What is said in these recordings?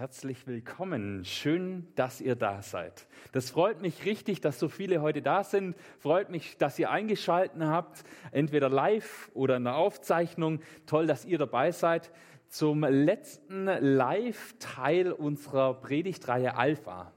Herzlich willkommen. Schön, dass ihr da seid. Das freut mich richtig, dass so viele heute da sind. Freut mich, dass ihr eingeschaltet habt, entweder live oder in der Aufzeichnung. Toll, dass ihr dabei seid zum letzten Live-Teil unserer Predigtreihe Alpha.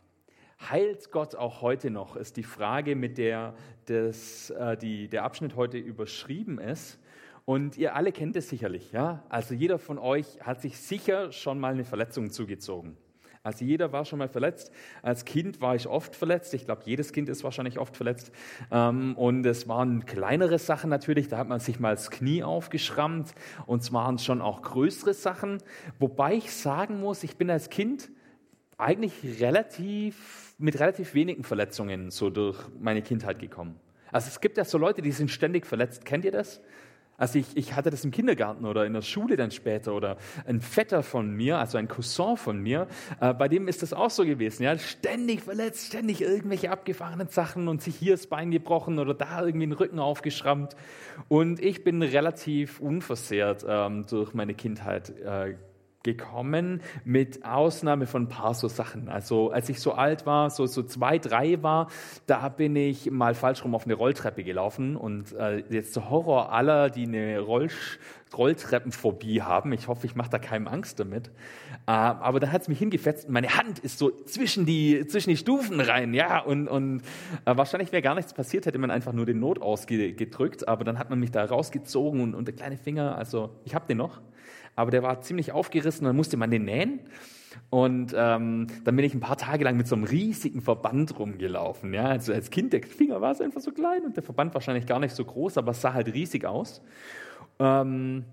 Heilt Gott auch heute noch, ist die Frage, mit der das, äh, die, der Abschnitt heute überschrieben ist. Und ihr alle kennt es sicherlich, ja? Also jeder von euch hat sich sicher schon mal eine Verletzung zugezogen. Also jeder war schon mal verletzt. Als Kind war ich oft verletzt. Ich glaube, jedes Kind ist wahrscheinlich oft verletzt. Ähm, und es waren kleinere Sachen natürlich. Da hat man sich mal das Knie aufgeschrammt. Und es waren schon auch größere Sachen. Wobei ich sagen muss, ich bin als Kind eigentlich relativ, mit relativ wenigen Verletzungen so durch meine Kindheit gekommen. Also es gibt ja so Leute, die sind ständig verletzt. Kennt ihr das? Also ich, ich hatte das im Kindergarten oder in der Schule dann später oder ein Vetter von mir, also ein Cousin von mir, äh, bei dem ist das auch so gewesen. Ja, ständig verletzt, ständig irgendwelche abgefahrenen Sachen und sich hier das Bein gebrochen oder da irgendwie den Rücken aufgeschrammt. Und ich bin relativ unversehrt ähm, durch meine Kindheit äh, gekommen, mit Ausnahme von ein paar so Sachen. Also als ich so alt war, so, so zwei, drei war, da bin ich mal falsch rum auf eine Rolltreppe gelaufen und äh, jetzt der Horror aller, die eine Roll Rolltreppenphobie haben. Ich hoffe, ich mache da keinem Angst damit. Äh, aber da hat es mich hingefetzt und meine Hand ist so zwischen die, zwischen die Stufen rein, ja, und, und äh, wahrscheinlich wäre gar nichts passiert, hätte man einfach nur den Not ausgedrückt, aber dann hat man mich da rausgezogen und, und der kleine Finger, also ich habe den noch aber der war ziemlich aufgerissen, dann musste man den nähen. Und ähm, dann bin ich ein paar Tage lang mit so einem riesigen Verband rumgelaufen. Ja? Also als Kind, der Finger war so einfach so klein und der Verband wahrscheinlich gar nicht so groß, aber es sah halt riesig aus. Ähm,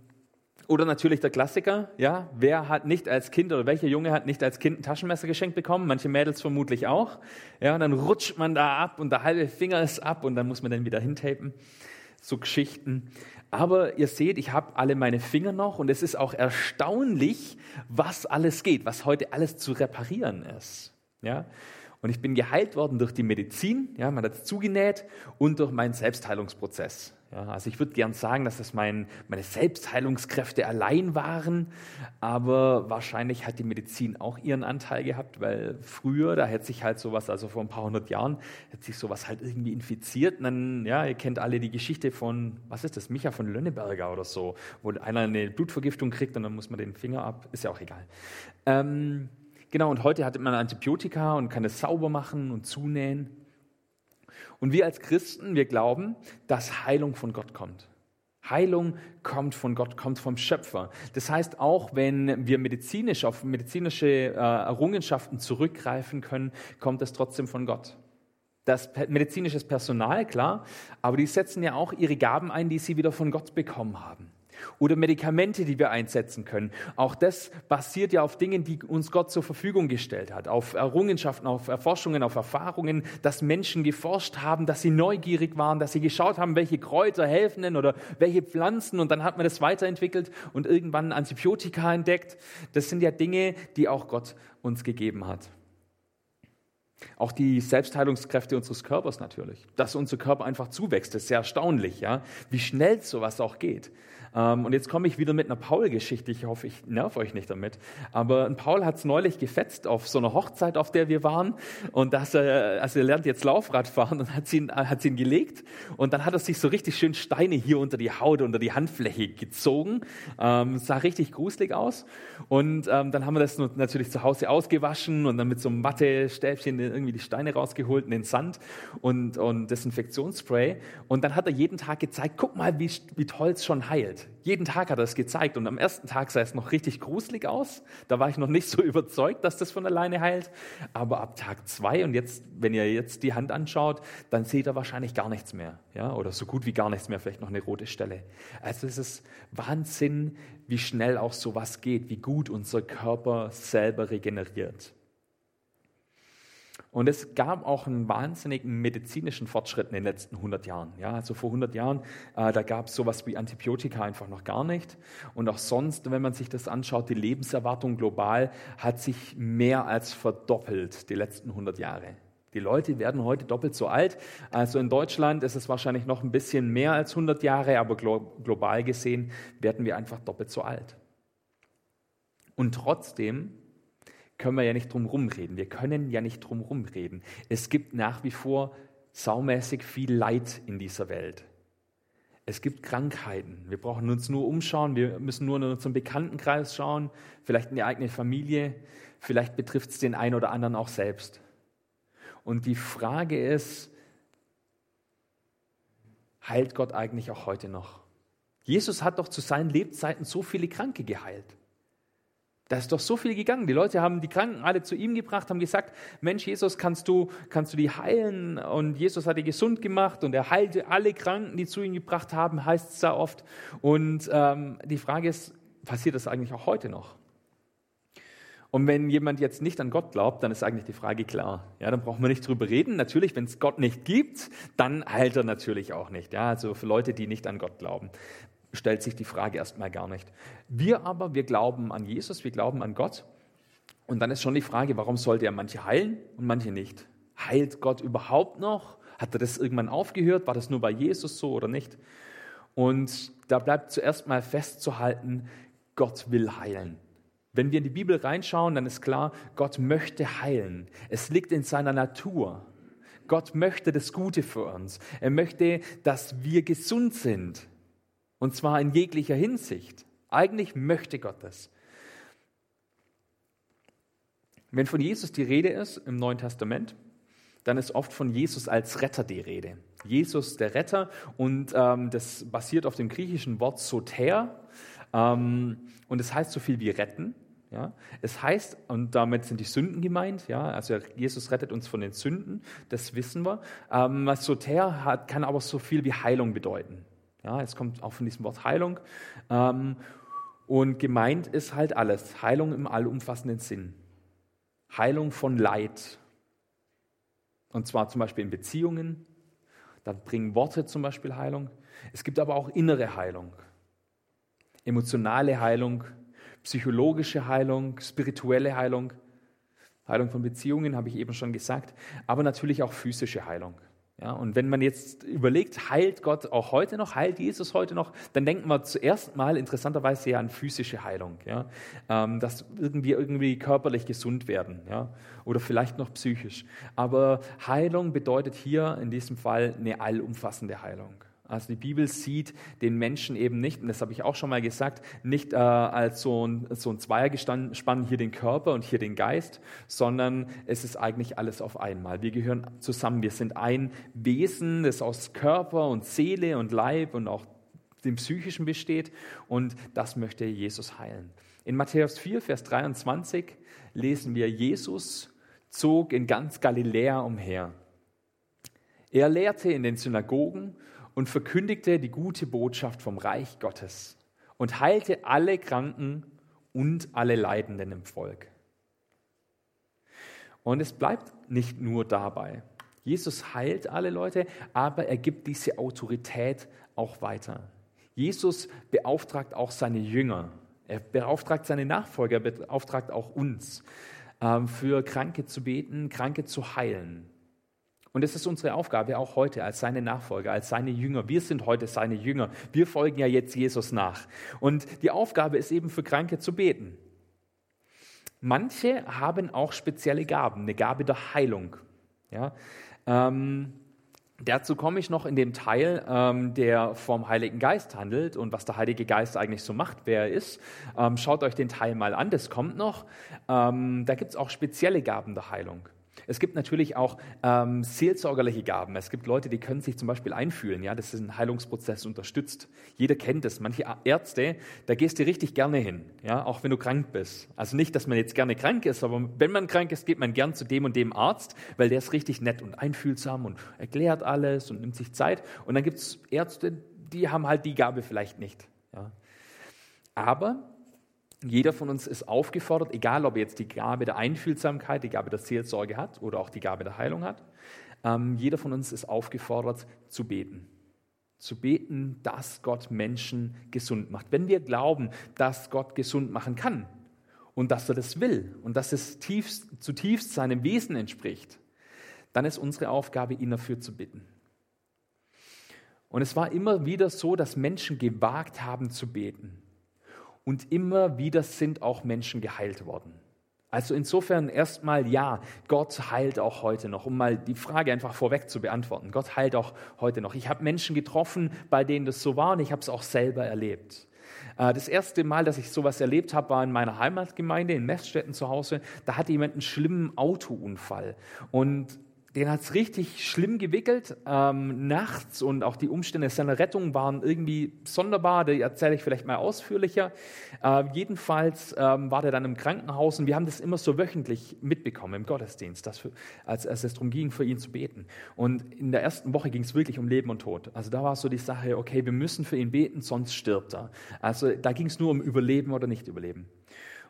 oder natürlich der Klassiker, ja, wer hat nicht als Kind oder welcher Junge hat nicht als Kind ein Taschenmesser geschenkt bekommen? Manche Mädels vermutlich auch. Ja, und dann rutscht man da ab und der halbe Finger ist ab und dann muss man den wieder hintapen. So Geschichten. Aber ihr seht, ich habe alle meine Finger noch und es ist auch erstaunlich, was alles geht, was heute alles zu reparieren ist. Ja? Und ich bin geheilt worden durch die Medizin, ja, man hat es zugenäht und durch meinen Selbstheilungsprozess. Ja, also ich würde gern sagen, dass das mein, meine Selbstheilungskräfte allein waren, aber wahrscheinlich hat die Medizin auch ihren Anteil gehabt, weil früher, da hätte sich halt sowas, also vor ein paar hundert Jahren, hätte sich sowas halt irgendwie infiziert. Und dann, ja, ihr kennt alle die Geschichte von, was ist das, Micha von Lönneberger oder so, wo einer eine Blutvergiftung kriegt und dann muss man den Finger ab, ist ja auch egal. Ähm, genau, und heute hat man Antibiotika und kann es sauber machen und zunähen. Und wir als Christen, wir glauben, dass Heilung von Gott kommt. Heilung kommt von Gott, kommt vom Schöpfer. Das heißt, auch wenn wir medizinisch auf medizinische äh, Errungenschaften zurückgreifen können, kommt es trotzdem von Gott. Das medizinisches Personal, klar, aber die setzen ja auch ihre Gaben ein, die sie wieder von Gott bekommen haben oder Medikamente, die wir einsetzen können. Auch das basiert ja auf Dingen, die uns Gott zur Verfügung gestellt hat, auf Errungenschaften, auf Erforschungen, auf Erfahrungen, dass Menschen geforscht haben, dass sie neugierig waren, dass sie geschaut haben, welche Kräuter helfen denn oder welche Pflanzen und dann hat man das weiterentwickelt und irgendwann Antibiotika entdeckt. Das sind ja Dinge, die auch Gott uns gegeben hat. Auch die Selbstheilungskräfte unseres Körpers natürlich. Dass unser Körper einfach zuwächst, ist sehr erstaunlich, ja. Wie schnell sowas auch geht. Ähm, und jetzt komme ich wieder mit einer Paul-Geschichte. Ich hoffe, ich nerv euch nicht damit. Aber ein Paul hat es neulich gefetzt auf so einer Hochzeit, auf der wir waren. Und dass er, also er lernt jetzt Laufrad fahren und hat ihn, hat ihn gelegt. Und dann hat er sich so richtig schön Steine hier unter die Haut, unter die Handfläche gezogen. Ähm, sah richtig gruselig aus. Und ähm, dann haben wir das natürlich zu Hause ausgewaschen und dann mit so einem Mattestäbchen irgendwie die Steine rausgeholt in den Sand und, und Desinfektionsspray. Und dann hat er jeden Tag gezeigt, guck mal, wie, wie toll es schon heilt. Jeden Tag hat er es gezeigt und am ersten Tag sah es noch richtig gruselig aus. Da war ich noch nicht so überzeugt, dass das von alleine heilt. Aber ab Tag zwei und jetzt, wenn ihr jetzt die Hand anschaut, dann seht ihr wahrscheinlich gar nichts mehr. Ja? Oder so gut wie gar nichts mehr, vielleicht noch eine rote Stelle. Also es ist Wahnsinn, wie schnell auch sowas geht, wie gut unser Körper selber regeneriert. Und es gab auch einen wahnsinnigen medizinischen Fortschritt in den letzten 100 Jahren. Ja, also vor 100 Jahren, äh, da gab es sowas wie Antibiotika einfach noch gar nicht. Und auch sonst, wenn man sich das anschaut, die Lebenserwartung global hat sich mehr als verdoppelt die letzten 100 Jahre. Die Leute werden heute doppelt so alt. Also in Deutschland ist es wahrscheinlich noch ein bisschen mehr als 100 Jahre, aber global gesehen werden wir einfach doppelt so alt. Und trotzdem können wir ja nicht drum rumreden. Wir können ja nicht drum rumreden. Es gibt nach wie vor saumäßig viel Leid in dieser Welt. Es gibt Krankheiten. Wir brauchen uns nur umschauen. Wir müssen nur in unseren Bekanntenkreis schauen, vielleicht in die eigene Familie. Vielleicht betrifft es den einen oder anderen auch selbst. Und die Frage ist, heilt Gott eigentlich auch heute noch? Jesus hat doch zu seinen Lebzeiten so viele Kranke geheilt. Da ist doch so viel gegangen. Die Leute haben die Kranken alle zu ihm gebracht, haben gesagt, Mensch, Jesus, kannst du, kannst du die heilen? Und Jesus hat die gesund gemacht und er heilte alle Kranken, die zu ihm gebracht haben, heißt es da oft. Und ähm, die Frage ist, passiert das eigentlich auch heute noch? Und wenn jemand jetzt nicht an Gott glaubt, dann ist eigentlich die Frage klar. Ja, dann brauchen wir nicht drüber reden. Natürlich, wenn es Gott nicht gibt, dann heilt er natürlich auch nicht. Ja, also für Leute, die nicht an Gott glauben stellt sich die Frage erstmal gar nicht. Wir aber, wir glauben an Jesus, wir glauben an Gott. Und dann ist schon die Frage, warum sollte er manche heilen und manche nicht? Heilt Gott überhaupt noch? Hat er das irgendwann aufgehört? War das nur bei Jesus so oder nicht? Und da bleibt zuerst mal festzuhalten, Gott will heilen. Wenn wir in die Bibel reinschauen, dann ist klar, Gott möchte heilen. Es liegt in seiner Natur. Gott möchte das Gute für uns. Er möchte, dass wir gesund sind. Und zwar in jeglicher Hinsicht. Eigentlich möchte Gott das. Wenn von Jesus die Rede ist im Neuen Testament, dann ist oft von Jesus als Retter die Rede. Jesus der Retter und ähm, das basiert auf dem griechischen Wort soter ähm, und es heißt so viel wie retten. Ja? Es heißt, und damit sind die Sünden gemeint, ja? also Jesus rettet uns von den Sünden, das wissen wir. Ähm, soter hat, kann aber so viel wie Heilung bedeuten. Ja, es kommt auch von diesem Wort Heilung. Ähm, und gemeint ist halt alles. Heilung im allumfassenden Sinn. Heilung von Leid. Und zwar zum Beispiel in Beziehungen. Da bringen Worte zum Beispiel Heilung. Es gibt aber auch innere Heilung. Emotionale Heilung, psychologische Heilung, spirituelle Heilung. Heilung von Beziehungen habe ich eben schon gesagt. Aber natürlich auch physische Heilung. Ja, und wenn man jetzt überlegt, heilt Gott auch heute noch, heilt Jesus heute noch, dann denken wir zuerst mal interessanterweise ja an physische Heilung, ja, ähm, dass irgendwie irgendwie körperlich gesund werden, ja, oder vielleicht noch psychisch. Aber Heilung bedeutet hier in diesem Fall eine allumfassende Heilung. Also die Bibel sieht den Menschen eben nicht, und das habe ich auch schon mal gesagt, nicht äh, als so ein, so ein Zweiergespann, hier den Körper und hier den Geist, sondern es ist eigentlich alles auf einmal. Wir gehören zusammen, wir sind ein Wesen, das aus Körper und Seele und Leib und auch dem Psychischen besteht und das möchte Jesus heilen. In Matthäus 4, Vers 23 lesen wir, Jesus zog in ganz Galiläa umher. Er lehrte in den Synagogen und verkündigte die gute Botschaft vom Reich Gottes und heilte alle Kranken und alle Leidenden im Volk. Und es bleibt nicht nur dabei. Jesus heilt alle Leute, aber er gibt diese Autorität auch weiter. Jesus beauftragt auch seine Jünger. Er beauftragt seine Nachfolger, er beauftragt auch uns, ähm, für Kranke zu beten, Kranke zu heilen. Und es ist unsere Aufgabe auch heute als seine Nachfolger, als seine Jünger. Wir sind heute seine Jünger. Wir folgen ja jetzt Jesus nach. Und die Aufgabe ist eben für Kranke zu beten. Manche haben auch spezielle Gaben, eine Gabe der Heilung. Ja, ähm, dazu komme ich noch in dem Teil, ähm, der vom Heiligen Geist handelt und was der Heilige Geist eigentlich so macht, wer er ist. Ähm, schaut euch den Teil mal an, das kommt noch. Ähm, da gibt es auch spezielle Gaben der Heilung. Es gibt natürlich auch ähm, seelsorgerliche Gaben. Es gibt Leute, die können sich zum Beispiel einfühlen. Ja, das ist ein Heilungsprozess unterstützt. Jeder kennt es. Manche Ärzte, da gehst du richtig gerne hin. Ja, auch wenn du krank bist. Also nicht, dass man jetzt gerne krank ist, aber wenn man krank ist, geht man gern zu dem und dem Arzt, weil der ist richtig nett und einfühlsam und erklärt alles und nimmt sich Zeit. Und dann gibt es Ärzte, die haben halt die Gabe vielleicht nicht. Ja. Aber jeder von uns ist aufgefordert, egal ob er jetzt die Gabe der Einfühlsamkeit, die Gabe der Seelsorge hat oder auch die Gabe der Heilung hat, ähm, jeder von uns ist aufgefordert zu beten. Zu beten, dass Gott Menschen gesund macht. Wenn wir glauben, dass Gott gesund machen kann und dass er das will und dass es tiefst, zutiefst seinem Wesen entspricht, dann ist unsere Aufgabe, ihn dafür zu bitten. Und es war immer wieder so, dass Menschen gewagt haben zu beten. Und immer wieder sind auch Menschen geheilt worden. Also insofern erstmal ja, Gott heilt auch heute noch, um mal die Frage einfach vorweg zu beantworten. Gott heilt auch heute noch. Ich habe Menschen getroffen, bei denen das so war und ich habe es auch selber erlebt. Äh, das erste Mal, dass ich sowas erlebt habe, war in meiner Heimatgemeinde in Messstetten zu Hause. Da hatte jemand einen schlimmen Autounfall und den hat es richtig schlimm gewickelt ähm, nachts und auch die Umstände seiner Rettung waren irgendwie sonderbar. Die erzähle ich vielleicht mal ausführlicher. Äh, jedenfalls ähm, war der dann im Krankenhaus und wir haben das immer so wöchentlich mitbekommen im Gottesdienst, dass für, als, als es darum ging, für ihn zu beten. Und in der ersten Woche ging es wirklich um Leben und Tod. Also da war so die Sache, okay, wir müssen für ihn beten, sonst stirbt er. Also da ging es nur um Überleben oder nicht Überleben.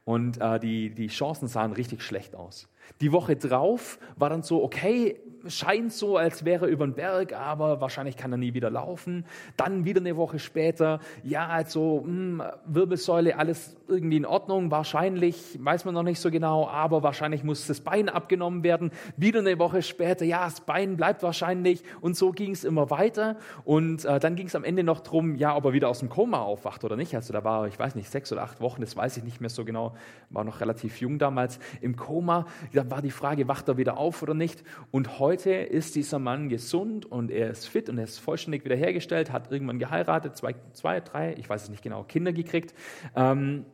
Und äh, die, die Chancen sahen richtig schlecht aus. Die Woche drauf war dann so, okay, scheint so, als wäre er über den Berg, aber wahrscheinlich kann er nie wieder laufen. Dann wieder eine Woche später, ja, also mh, hm, Wirbelsäule, alles irgendwie in Ordnung, wahrscheinlich, weiß man noch nicht so genau, aber wahrscheinlich muss das Bein abgenommen werden. Wieder eine Woche später, ja, das Bein bleibt wahrscheinlich und so ging es immer weiter. Und äh, dann ging es am Ende noch drum, ja, ob er wieder aus dem Koma aufwacht oder nicht. Also da war, ich weiß nicht, sechs oder acht Wochen, das weiß ich nicht mehr so genau, war noch relativ jung damals im Koma. Da war die Frage, wacht er wieder auf oder nicht? Und heute ist dieser Mann gesund und er ist fit und er ist vollständig wiederhergestellt, hat irgendwann geheiratet, zwei, zwei drei, ich weiß es nicht genau, Kinder gekriegt. Ähm,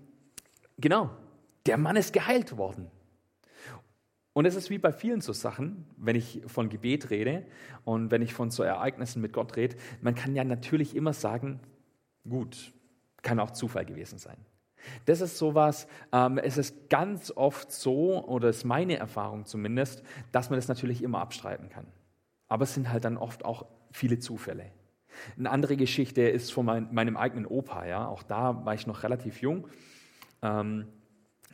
genau, der Mann ist geheilt worden. Und es ist wie bei vielen so Sachen, wenn ich von Gebet rede und wenn ich von so Ereignissen mit Gott rede, man kann ja natürlich immer sagen, gut, kann auch Zufall gewesen sein. Das ist sowas, ähm, es ist ganz oft so, oder ist meine Erfahrung zumindest, dass man das natürlich immer abstreiten kann. Aber es sind halt dann oft auch viele Zufälle. Eine andere Geschichte ist von mein, meinem eigenen Opa. Ja? Auch da war ich noch relativ jung. Ähm,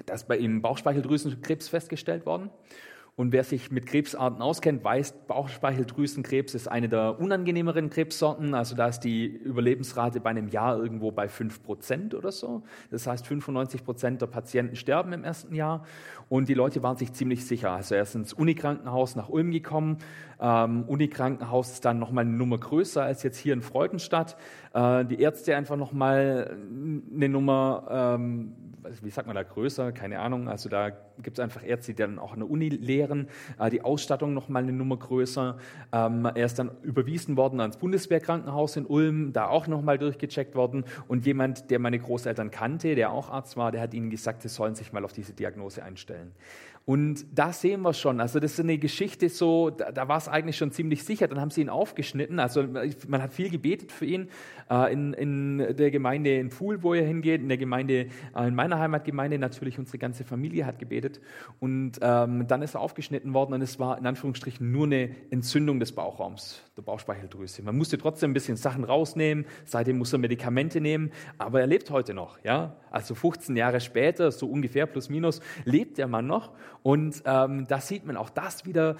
da ist bei ihm Bauchspeicheldrüsenkrebs festgestellt worden. Und wer sich mit Krebsarten auskennt, weiß, Bauchspeicheldrüsenkrebs ist eine der unangenehmeren Krebssorten. Also da ist die Überlebensrate bei einem Jahr irgendwo bei 5 Prozent oder so. Das heißt, 95 Prozent der Patienten sterben im ersten Jahr. Und die Leute waren sich ziemlich sicher. Also er ist ins Unikrankenhaus nach Ulm gekommen. Ähm, Unikrankenhaus ist dann nochmal eine Nummer größer als jetzt hier in Freudenstadt. Äh, die Ärzte einfach nochmal eine Nummer ähm, wie sagt man da, größer, keine Ahnung. Also da gibt es einfach Ärzte, die dann auch an der Uni lehren. Äh, die Ausstattung noch mal eine Nummer größer. Ähm, er ist dann überwiesen worden ans Bundeswehrkrankenhaus in Ulm, da auch noch mal durchgecheckt worden. Und jemand, der meine Großeltern kannte, der auch Arzt war, der hat ihnen gesagt, sie sollen sich mal auf diese Diagnose einstellen. Und da sehen wir schon, also das ist eine Geschichte so, da, da war es eigentlich schon ziemlich sicher, dann haben sie ihn aufgeschnitten, also man hat viel gebetet für ihn äh, in, in der Gemeinde in Pfuhl, wo er hingeht, in der Gemeinde, äh, in meiner Heimatgemeinde natürlich, unsere ganze Familie hat gebetet. Und ähm, dann ist er aufgeschnitten worden und es war in Anführungsstrichen nur eine Entzündung des Bauchraums, der Bauchspeicheldrüse. Man musste trotzdem ein bisschen Sachen rausnehmen, seitdem muss er Medikamente nehmen, aber er lebt heute noch, ja, also 15 Jahre später, so ungefähr plus minus, lebt der Mann noch und ähm, da sieht man auch das wieder,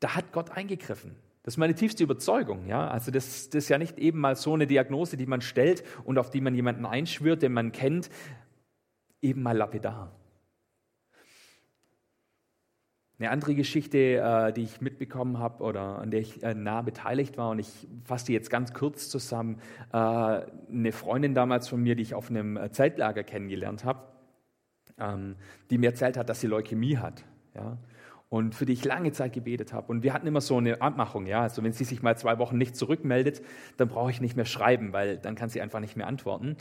da hat Gott eingegriffen. Das ist meine tiefste Überzeugung. Ja? Also das, das ist ja nicht eben mal so eine Diagnose, die man stellt und auf die man jemanden einschwört, den man kennt, eben mal lapidar. Eine andere Geschichte, äh, die ich mitbekommen habe oder an der ich äh, nah beteiligt war, und ich fasse die jetzt ganz kurz zusammen. Äh, eine Freundin damals von mir, die ich auf einem Zeltlager kennengelernt habe, ähm, die mir erzählt hat, dass sie Leukämie hat. Und für die ich lange Zeit gebetet habe. Und wir hatten immer so eine Abmachung, ja. Also wenn sie sich mal zwei Wochen nicht zurückmeldet, dann brauche ich nicht mehr schreiben, weil dann kann sie einfach nicht mehr antworten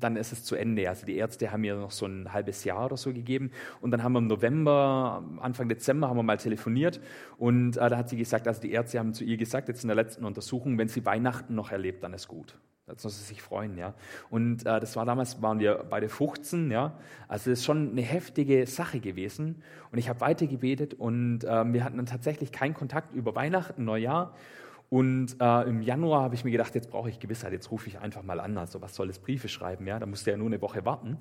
dann ist es zu Ende. Also die Ärzte haben mir noch so ein halbes Jahr oder so gegeben. Und dann haben wir im November, Anfang Dezember haben wir mal telefoniert. Und äh, da hat sie gesagt, also die Ärzte haben zu ihr gesagt, jetzt in der letzten Untersuchung, wenn sie Weihnachten noch erlebt, dann ist gut. Dann soll sie sich freuen, ja. Und äh, das war damals, waren wir beide 15, ja. Also das ist schon eine heftige Sache gewesen. Und ich habe weiter gebetet und äh, wir hatten dann tatsächlich keinen Kontakt über Weihnachten, Neujahr. Und äh, im Januar habe ich mir gedacht, jetzt brauche ich Gewissheit, jetzt rufe ich einfach mal an. Also was soll das Briefe schreiben, ja? Da musste ja nur eine Woche warten.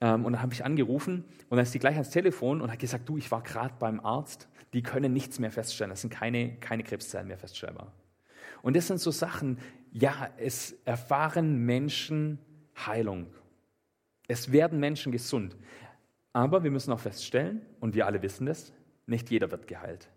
Ähm, und dann habe ich angerufen und dann ist sie gleich ans Telefon und hat gesagt, du, ich war gerade beim Arzt, die können nichts mehr feststellen, das sind keine, keine Krebszellen mehr feststellbar. Und das sind so Sachen, ja, es erfahren Menschen Heilung. Es werden Menschen gesund. Aber wir müssen auch feststellen, und wir alle wissen das, nicht jeder wird geheilt.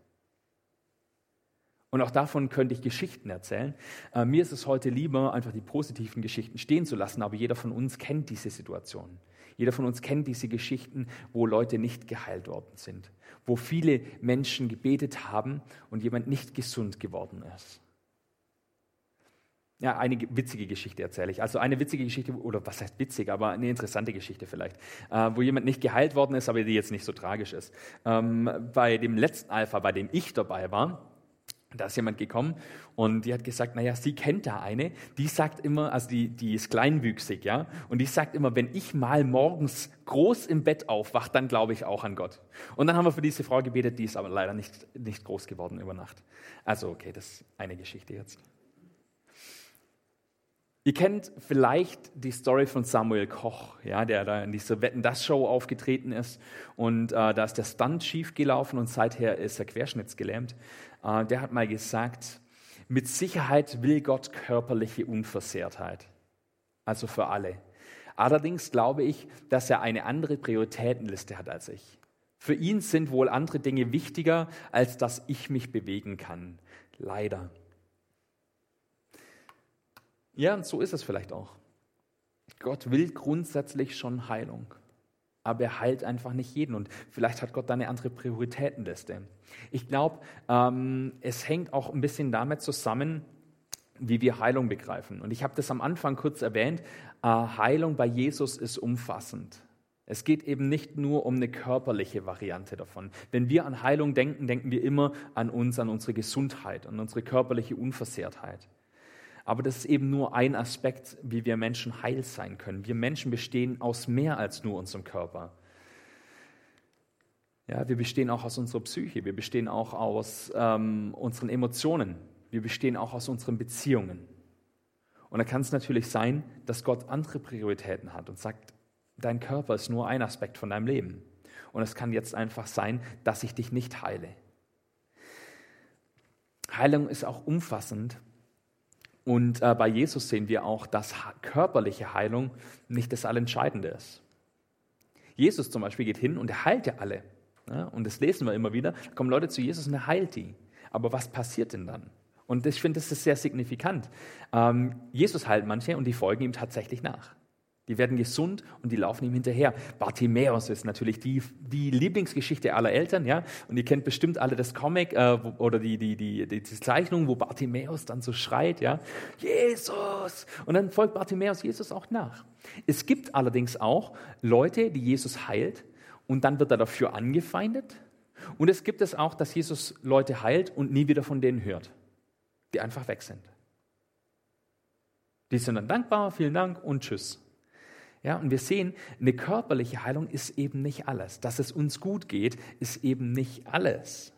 Und auch davon könnte ich Geschichten erzählen. Äh, mir ist es heute lieber, einfach die positiven Geschichten stehen zu lassen, aber jeder von uns kennt diese Situation. Jeder von uns kennt diese Geschichten, wo Leute nicht geheilt worden sind, wo viele Menschen gebetet haben und jemand nicht gesund geworden ist. Ja, eine witzige Geschichte erzähle ich. Also eine witzige Geschichte, oder was heißt witzig, aber eine interessante Geschichte vielleicht, äh, wo jemand nicht geheilt worden ist, aber die jetzt nicht so tragisch ist. Ähm, bei dem letzten Alpha, bei dem ich dabei war, da ist jemand gekommen und die hat gesagt, naja, sie kennt da eine, die sagt immer, also die, die ist kleinwüchsig, ja, und die sagt immer, wenn ich mal morgens groß im Bett aufwache, dann glaube ich auch an Gott. Und dann haben wir für diese Frau gebetet, die ist aber leider nicht, nicht groß geworden über Nacht. Also okay, das ist eine Geschichte jetzt. Ihr kennt vielleicht die Story von Samuel Koch, ja, der da in dieser Wetten das Show aufgetreten ist und äh, da ist der Stunt schief gelaufen und seither ist er querschnittsgelähmt. Äh, der hat mal gesagt, mit Sicherheit will Gott körperliche Unversehrtheit, also für alle. Allerdings glaube ich, dass er eine andere Prioritätenliste hat als ich. Für ihn sind wohl andere Dinge wichtiger, als dass ich mich bewegen kann. Leider. Ja, und so ist es vielleicht auch. Gott will grundsätzlich schon Heilung, aber er heilt einfach nicht jeden. Und vielleicht hat Gott da eine andere Prioritätenliste. Ich glaube, ähm, es hängt auch ein bisschen damit zusammen, wie wir Heilung begreifen. Und ich habe das am Anfang kurz erwähnt. Äh, Heilung bei Jesus ist umfassend. Es geht eben nicht nur um eine körperliche Variante davon. Wenn wir an Heilung denken, denken wir immer an uns, an unsere Gesundheit, an unsere körperliche Unversehrtheit. Aber das ist eben nur ein Aspekt, wie wir Menschen heil sein können. Wir Menschen bestehen aus mehr als nur unserem Körper. Ja, wir bestehen auch aus unserer Psyche, wir bestehen auch aus ähm, unseren Emotionen, wir bestehen auch aus unseren Beziehungen. Und da kann es natürlich sein, dass Gott andere Prioritäten hat und sagt, dein Körper ist nur ein Aspekt von deinem Leben. Und es kann jetzt einfach sein, dass ich dich nicht heile. Heilung ist auch umfassend und äh, bei Jesus sehen wir auch, dass körperliche Heilung nicht das Allentscheidende ist. Jesus zum Beispiel geht hin und er heilt ja alle. Ja? Und das lesen wir immer wieder. Da kommen Leute zu Jesus und er heilt die. Aber was passiert denn dann? Und ich finde, das ist sehr signifikant. Ähm, Jesus heilt manche und die folgen ihm tatsächlich nach. Die werden gesund und die laufen ihm hinterher. Bartimäus ist natürlich die, die Lieblingsgeschichte aller Eltern, ja. Und ihr kennt bestimmt alle das Comic äh, oder die, die, die, die, Zeichnung, wo Bartimäus dann so schreit, ja. Jesus! Und dann folgt Bartimäus Jesus auch nach. Es gibt allerdings auch Leute, die Jesus heilt und dann wird er dafür angefeindet. Und es gibt es auch, dass Jesus Leute heilt und nie wieder von denen hört, die einfach weg sind. Die sind dann dankbar, vielen Dank und tschüss. Ja, und wir sehen, eine körperliche Heilung ist eben nicht alles. Dass es uns gut geht, ist eben nicht alles.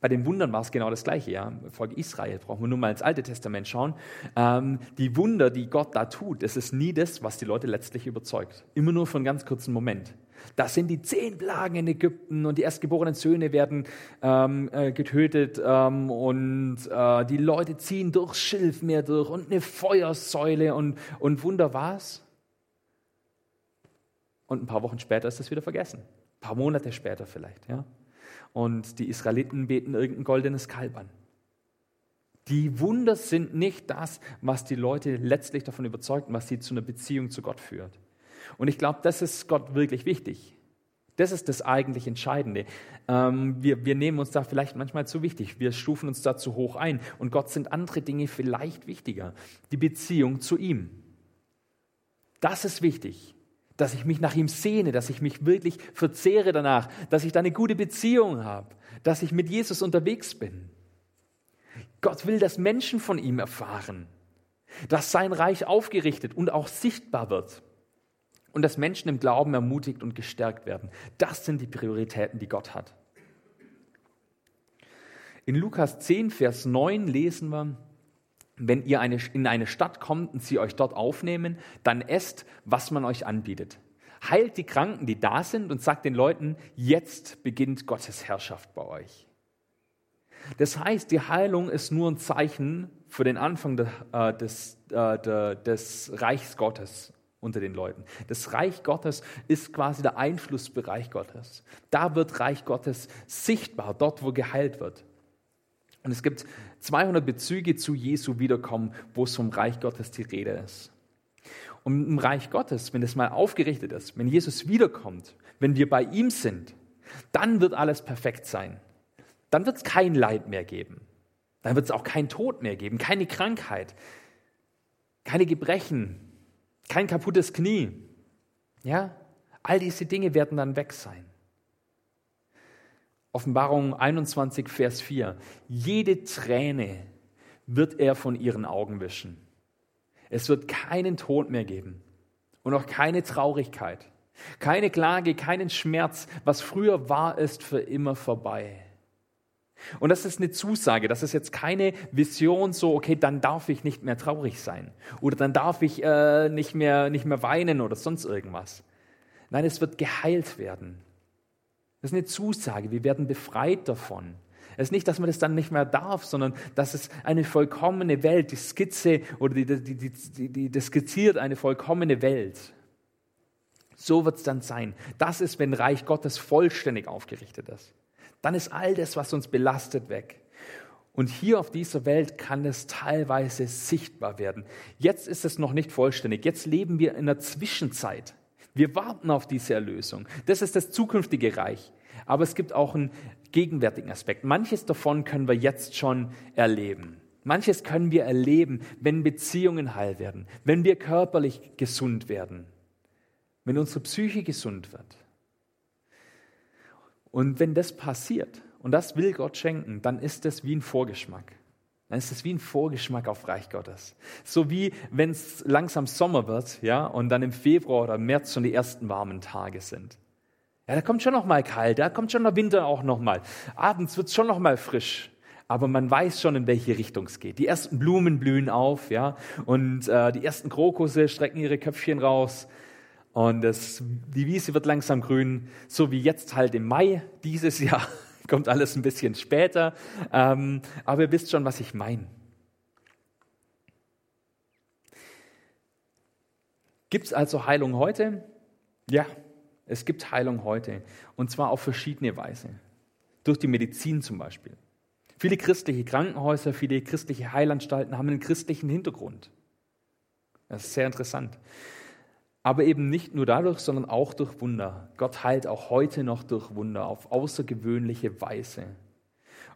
Bei den Wundern war es genau das Gleiche. Ja? Volk Israel brauchen wir nur mal ins Alte Testament schauen. Ähm, die Wunder, die Gott da tut, das ist nie das, was die Leute letztlich überzeugt. Immer nur für einen ganz kurzen Moment. Das sind die zehn Plagen in Ägypten und die erstgeborenen Söhne werden ähm, äh, getötet ähm, und äh, die Leute ziehen durchs Schilfmeer durch und eine Feuersäule und, und Wunder was? Und ein paar Wochen später ist es wieder vergessen. Ein paar Monate später vielleicht. Ja? Und die Israeliten beten irgendein goldenes Kalb an. Die Wunder sind nicht das, was die Leute letztlich davon überzeugt, was sie zu einer Beziehung zu Gott führt. Und ich glaube, das ist Gott wirklich wichtig. Das ist das eigentlich Entscheidende. Ähm, wir, wir nehmen uns da vielleicht manchmal zu wichtig. Wir stufen uns da zu hoch ein. Und Gott sind andere Dinge vielleicht wichtiger. Die Beziehung zu ihm. Das ist wichtig dass ich mich nach ihm sehne, dass ich mich wirklich verzehre danach, dass ich da eine gute Beziehung habe, dass ich mit Jesus unterwegs bin. Gott will, dass Menschen von ihm erfahren, dass sein Reich aufgerichtet und auch sichtbar wird und dass Menschen im Glauben ermutigt und gestärkt werden. Das sind die Prioritäten, die Gott hat. In Lukas 10, Vers 9 lesen wir, wenn ihr eine, in eine Stadt kommt und sie euch dort aufnehmen, dann esst, was man euch anbietet. Heilt die Kranken, die da sind und sagt den Leuten, jetzt beginnt Gottes Herrschaft bei euch. Das heißt, die Heilung ist nur ein Zeichen für den Anfang de, äh, des, äh, de, des Reichs Gottes unter den Leuten. Das Reich Gottes ist quasi der Einflussbereich Gottes. Da wird Reich Gottes sichtbar, dort wo geheilt wird. Und es gibt 200 Bezüge zu Jesu Wiederkommen, wo es vom Reich Gottes die Rede ist. Und im Reich Gottes, wenn es mal aufgerichtet ist, wenn Jesus wiederkommt, wenn wir bei ihm sind, dann wird alles perfekt sein. Dann wird es kein Leid mehr geben. Dann wird es auch keinen Tod mehr geben, keine Krankheit, keine Gebrechen, kein kaputtes Knie. Ja, all diese Dinge werden dann weg sein. Offenbarung 21, Vers 4. Jede Träne wird er von ihren Augen wischen. Es wird keinen Tod mehr geben und auch keine Traurigkeit, keine Klage, keinen Schmerz. Was früher war, ist für immer vorbei. Und das ist eine Zusage, das ist jetzt keine Vision so, okay, dann darf ich nicht mehr traurig sein oder dann darf ich äh, nicht, mehr, nicht mehr weinen oder sonst irgendwas. Nein, es wird geheilt werden. Das ist eine Zusage, wir werden befreit davon. Es ist nicht, dass man das dann nicht mehr darf, sondern dass es eine vollkommene Welt, die Skizze oder die, die, die, die, das skizziert eine vollkommene Welt. So wird es dann sein. Das ist, wenn Reich Gottes vollständig aufgerichtet ist. Dann ist all das, was uns belastet, weg. Und hier auf dieser Welt kann es teilweise sichtbar werden. Jetzt ist es noch nicht vollständig. Jetzt leben wir in der Zwischenzeit. Wir warten auf diese Erlösung. Das ist das zukünftige Reich. Aber es gibt auch einen gegenwärtigen Aspekt. Manches davon können wir jetzt schon erleben. Manches können wir erleben, wenn Beziehungen heil werden, wenn wir körperlich gesund werden, wenn unsere Psyche gesund wird. Und wenn das passiert, und das will Gott schenken, dann ist es wie ein Vorgeschmack. Dann ist es wie ein Vorgeschmack auf Reich Gottes. So wie wenn es langsam Sommer wird, ja, und dann im Februar oder März schon die ersten warmen Tage sind. Ja, da kommt schon noch mal kalt, da kommt schon der Winter auch noch mal. Abends wird es schon noch mal frisch, aber man weiß schon, in welche Richtung es geht. Die ersten Blumen blühen auf, ja, und äh, die ersten Krokusse strecken ihre Köpfchen raus und das, die Wiese wird langsam grün, so wie jetzt halt im Mai dieses Jahr kommt alles ein bisschen später. Ähm, aber ihr wisst schon, was ich meine. Gibt es also Heilung heute? Ja, es gibt Heilung heute. Und zwar auf verschiedene Weise. Durch die Medizin zum Beispiel. Viele christliche Krankenhäuser, viele christliche Heilanstalten haben einen christlichen Hintergrund. Das ist sehr interessant. Aber eben nicht nur dadurch, sondern auch durch Wunder. Gott heilt auch heute noch durch Wunder auf außergewöhnliche Weise.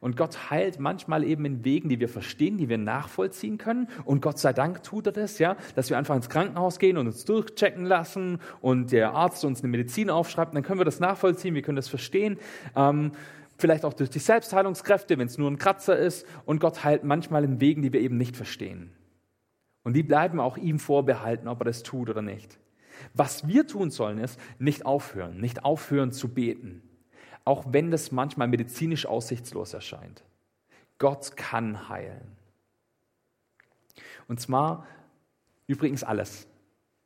Und Gott heilt manchmal eben in Wegen, die wir verstehen, die wir nachvollziehen können. Und Gott sei Dank tut er das, ja, dass wir einfach ins Krankenhaus gehen und uns durchchecken lassen und der Arzt uns eine Medizin aufschreibt. Dann können wir das nachvollziehen, wir können das verstehen. Ähm, vielleicht auch durch die Selbstheilungskräfte, wenn es nur ein Kratzer ist. Und Gott heilt manchmal in Wegen, die wir eben nicht verstehen. Und die bleiben auch ihm vorbehalten, ob er das tut oder nicht. Was wir tun sollen, ist nicht aufhören, nicht aufhören zu beten, auch wenn das manchmal medizinisch aussichtslos erscheint. Gott kann heilen. Und zwar übrigens alles.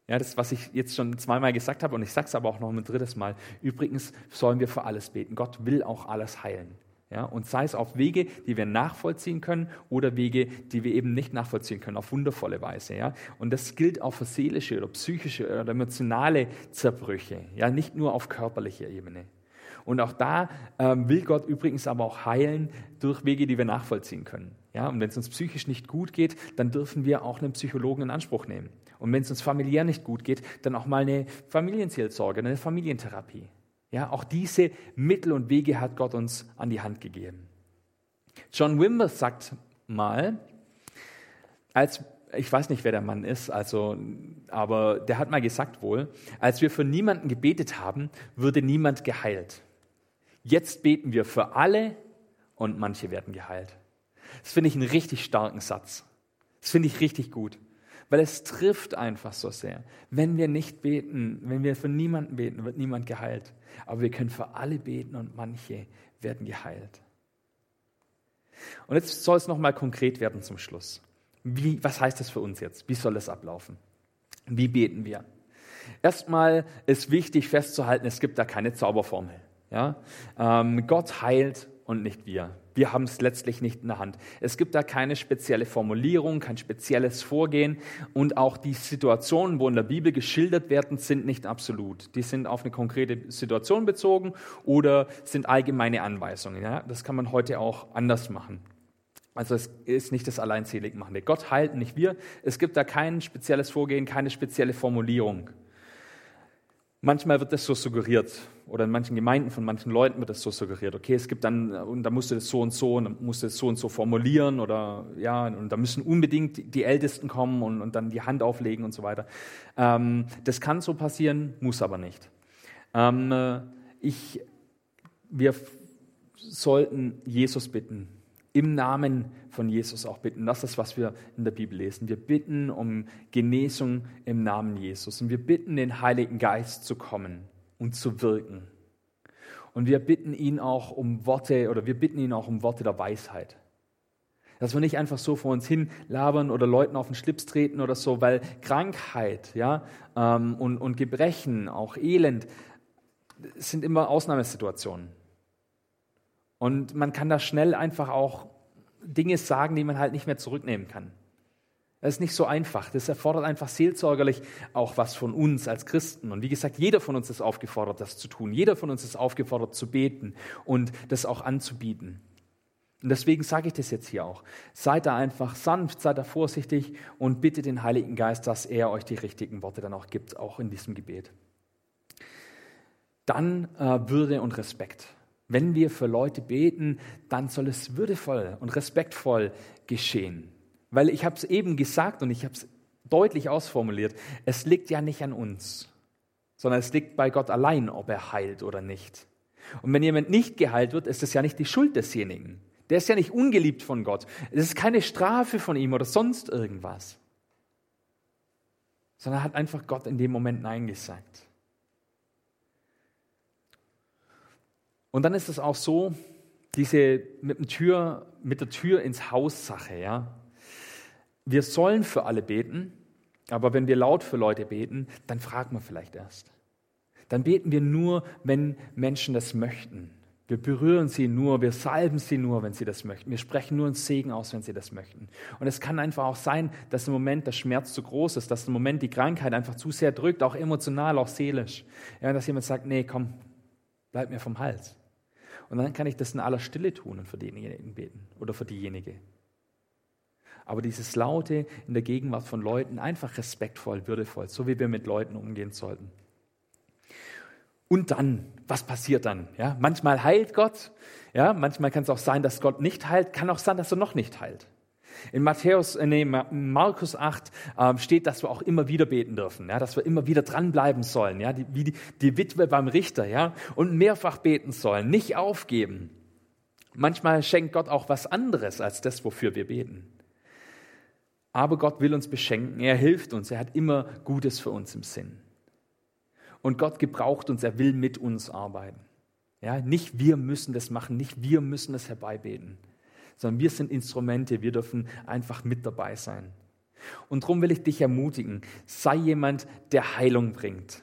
Ja, das, was ich jetzt schon zweimal gesagt habe, und ich sage es aber auch noch ein drittes Mal. Übrigens sollen wir für alles beten. Gott will auch alles heilen. Ja, und sei es auf Wege, die wir nachvollziehen können oder Wege, die wir eben nicht nachvollziehen können, auf wundervolle Weise. Ja. Und das gilt auch für seelische oder psychische oder emotionale Zerbrüche, ja, nicht nur auf körperlicher Ebene. Und auch da ähm, will Gott übrigens aber auch heilen durch Wege, die wir nachvollziehen können. Ja, und wenn es uns psychisch nicht gut geht, dann dürfen wir auch einen Psychologen in Anspruch nehmen. Und wenn es uns familiär nicht gut geht, dann auch mal eine Familienseelsorge, eine Familientherapie. Ja, auch diese Mittel und Wege hat Gott uns an die Hand gegeben. John Wimber sagt mal, als ich weiß nicht, wer der Mann ist, also, aber der hat mal gesagt wohl, als wir für niemanden gebetet haben, würde niemand geheilt. Jetzt beten wir für alle und manche werden geheilt. Das finde ich einen richtig starken Satz. Das finde ich richtig gut weil es trifft einfach so sehr. Wenn wir nicht beten, wenn wir für niemanden beten, wird niemand geheilt. Aber wir können für alle beten und manche werden geheilt. Und jetzt soll es nochmal konkret werden zum Schluss. Wie, was heißt das für uns jetzt? Wie soll es ablaufen? Wie beten wir? Erstmal ist wichtig festzuhalten, es gibt da keine Zauberformel. Ja? Ähm, Gott heilt und nicht wir. Wir haben es letztlich nicht in der Hand. Es gibt da keine spezielle Formulierung, kein spezielles Vorgehen und auch die Situationen, wo in der Bibel geschildert werden, sind nicht absolut. Die sind auf eine konkrete Situation bezogen oder sind allgemeine Anweisungen. Ja? Das kann man heute auch anders machen. Also es ist nicht das Alleinseligmachende. Gott heilt, nicht wir. Es gibt da kein spezielles Vorgehen, keine spezielle Formulierung. Manchmal wird das so suggeriert oder in manchen Gemeinden von manchen Leuten wird das so suggeriert. Okay, es gibt dann und da musst du das so und so und dann musst du das so und so formulieren oder ja und da müssen unbedingt die Ältesten kommen und, und dann die Hand auflegen und so weiter. Ähm, das kann so passieren, muss aber nicht. Ähm, äh, ich, wir sollten Jesus bitten, im Namen von Jesus auch bitten. Das ist, was wir in der Bibel lesen. Wir bitten um Genesung im Namen Jesus. Und wir bitten den Heiligen Geist zu kommen und zu wirken. Und wir bitten ihn auch um Worte oder wir bitten ihn auch um Worte der Weisheit. Dass wir nicht einfach so vor uns hin labern oder Leuten auf den Schlips treten oder so, weil Krankheit ja, ähm, und, und Gebrechen, auch Elend, sind immer Ausnahmesituationen. Und man kann da schnell einfach auch Dinge sagen, die man halt nicht mehr zurücknehmen kann. Das ist nicht so einfach. Das erfordert einfach seelsorgerlich auch was von uns als Christen. Und wie gesagt, jeder von uns ist aufgefordert, das zu tun. Jeder von uns ist aufgefordert, zu beten und das auch anzubieten. Und deswegen sage ich das jetzt hier auch. Seid da einfach sanft, seid da vorsichtig und bitte den Heiligen Geist, dass er euch die richtigen Worte dann auch gibt, auch in diesem Gebet. Dann äh, Würde und Respekt. Wenn wir für Leute beten, dann soll es würdevoll und respektvoll geschehen. Weil ich habe es eben gesagt und ich habe es deutlich ausformuliert, es liegt ja nicht an uns, sondern es liegt bei Gott allein, ob er heilt oder nicht. Und wenn jemand nicht geheilt wird, ist es ja nicht die Schuld desjenigen. Der ist ja nicht ungeliebt von Gott. Es ist keine Strafe von ihm oder sonst irgendwas. Sondern hat einfach Gott in dem Moment Nein gesagt. Und dann ist es auch so, diese mit, dem Tür, mit der Tür ins Haus Sache, ja. Wir sollen für alle beten, aber wenn wir laut für Leute beten, dann fragen wir vielleicht erst. Dann beten wir nur, wenn Menschen das möchten. Wir berühren sie nur, wir salben sie nur, wenn sie das möchten. Wir sprechen nur einen Segen aus, wenn sie das möchten. Und es kann einfach auch sein, dass im Moment der Schmerz zu groß ist, dass im Moment die Krankheit einfach zu sehr drückt, auch emotional, auch seelisch. Ja, dass jemand sagt, nee, komm, bleib mir vom Hals. Und dann kann ich das in aller Stille tun und für denjenigen beten oder für diejenige. Aber dieses Laute in der Gegenwart von Leuten, einfach respektvoll, würdevoll, so wie wir mit Leuten umgehen sollten. Und dann, was passiert dann? Ja, manchmal heilt Gott, ja, manchmal kann es auch sein, dass Gott nicht heilt, kann auch sein, dass er noch nicht heilt. In Matthäus, äh, nee, Markus 8 äh, steht, dass wir auch immer wieder beten dürfen, ja, dass wir immer wieder dranbleiben sollen, ja, die, wie die, die Witwe beim Richter, ja, und mehrfach beten sollen, nicht aufgeben. Manchmal schenkt Gott auch was anderes als das, wofür wir beten. Aber Gott will uns beschenken, er hilft uns, er hat immer Gutes für uns im Sinn. Und Gott gebraucht uns, er will mit uns arbeiten. Ja, nicht wir müssen das machen, nicht wir müssen das herbeibeten sondern wir sind Instrumente, wir dürfen einfach mit dabei sein. Und darum will ich dich ermutigen, sei jemand, der Heilung bringt.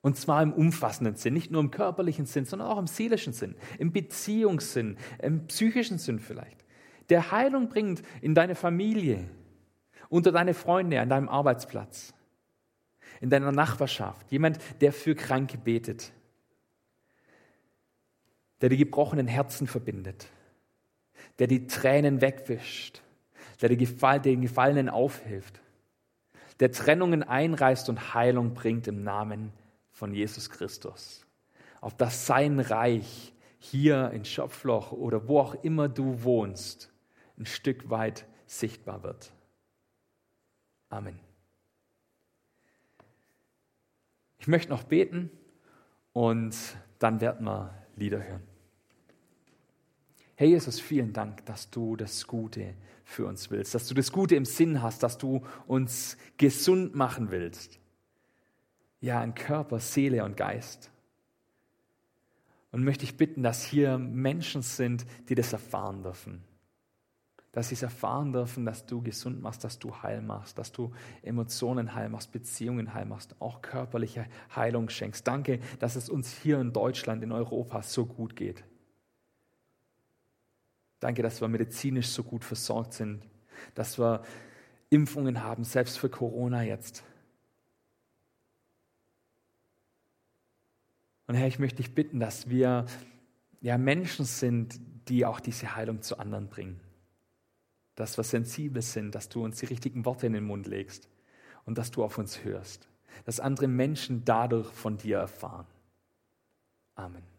Und zwar im umfassenden Sinn, nicht nur im körperlichen Sinn, sondern auch im seelischen Sinn, im Beziehungssinn, im psychischen Sinn vielleicht. Der Heilung bringt in deine Familie, unter deine Freunde, an deinem Arbeitsplatz, in deiner Nachbarschaft. Jemand, der für Kranke betet, der die gebrochenen Herzen verbindet der die Tränen wegwischt, der den Gefallenen aufhilft, der Trennungen einreißt und Heilung bringt im Namen von Jesus Christus. Auf dass sein Reich hier in Schopfloch oder wo auch immer du wohnst, ein Stück weit sichtbar wird. Amen. Ich möchte noch beten und dann werden wir Lieder hören. Herr Jesus, vielen Dank, dass du das Gute für uns willst, dass du das Gute im Sinn hast, dass du uns gesund machen willst. Ja, in Körper, Seele und Geist. Und möchte ich bitten, dass hier Menschen sind, die das erfahren dürfen. Dass sie es erfahren dürfen, dass du gesund machst, dass du heil machst, dass du Emotionen heil machst, Beziehungen heil machst, auch körperliche Heilung schenkst. Danke, dass es uns hier in Deutschland, in Europa so gut geht. Danke, dass wir medizinisch so gut versorgt sind, dass wir Impfungen haben, selbst für Corona jetzt. Und Herr, ich möchte dich bitten, dass wir ja Menschen sind, die auch diese Heilung zu anderen bringen. dass wir sensibel sind, dass du uns die richtigen Worte in den Mund legst und dass du auf uns hörst, dass andere Menschen dadurch von dir erfahren. Amen.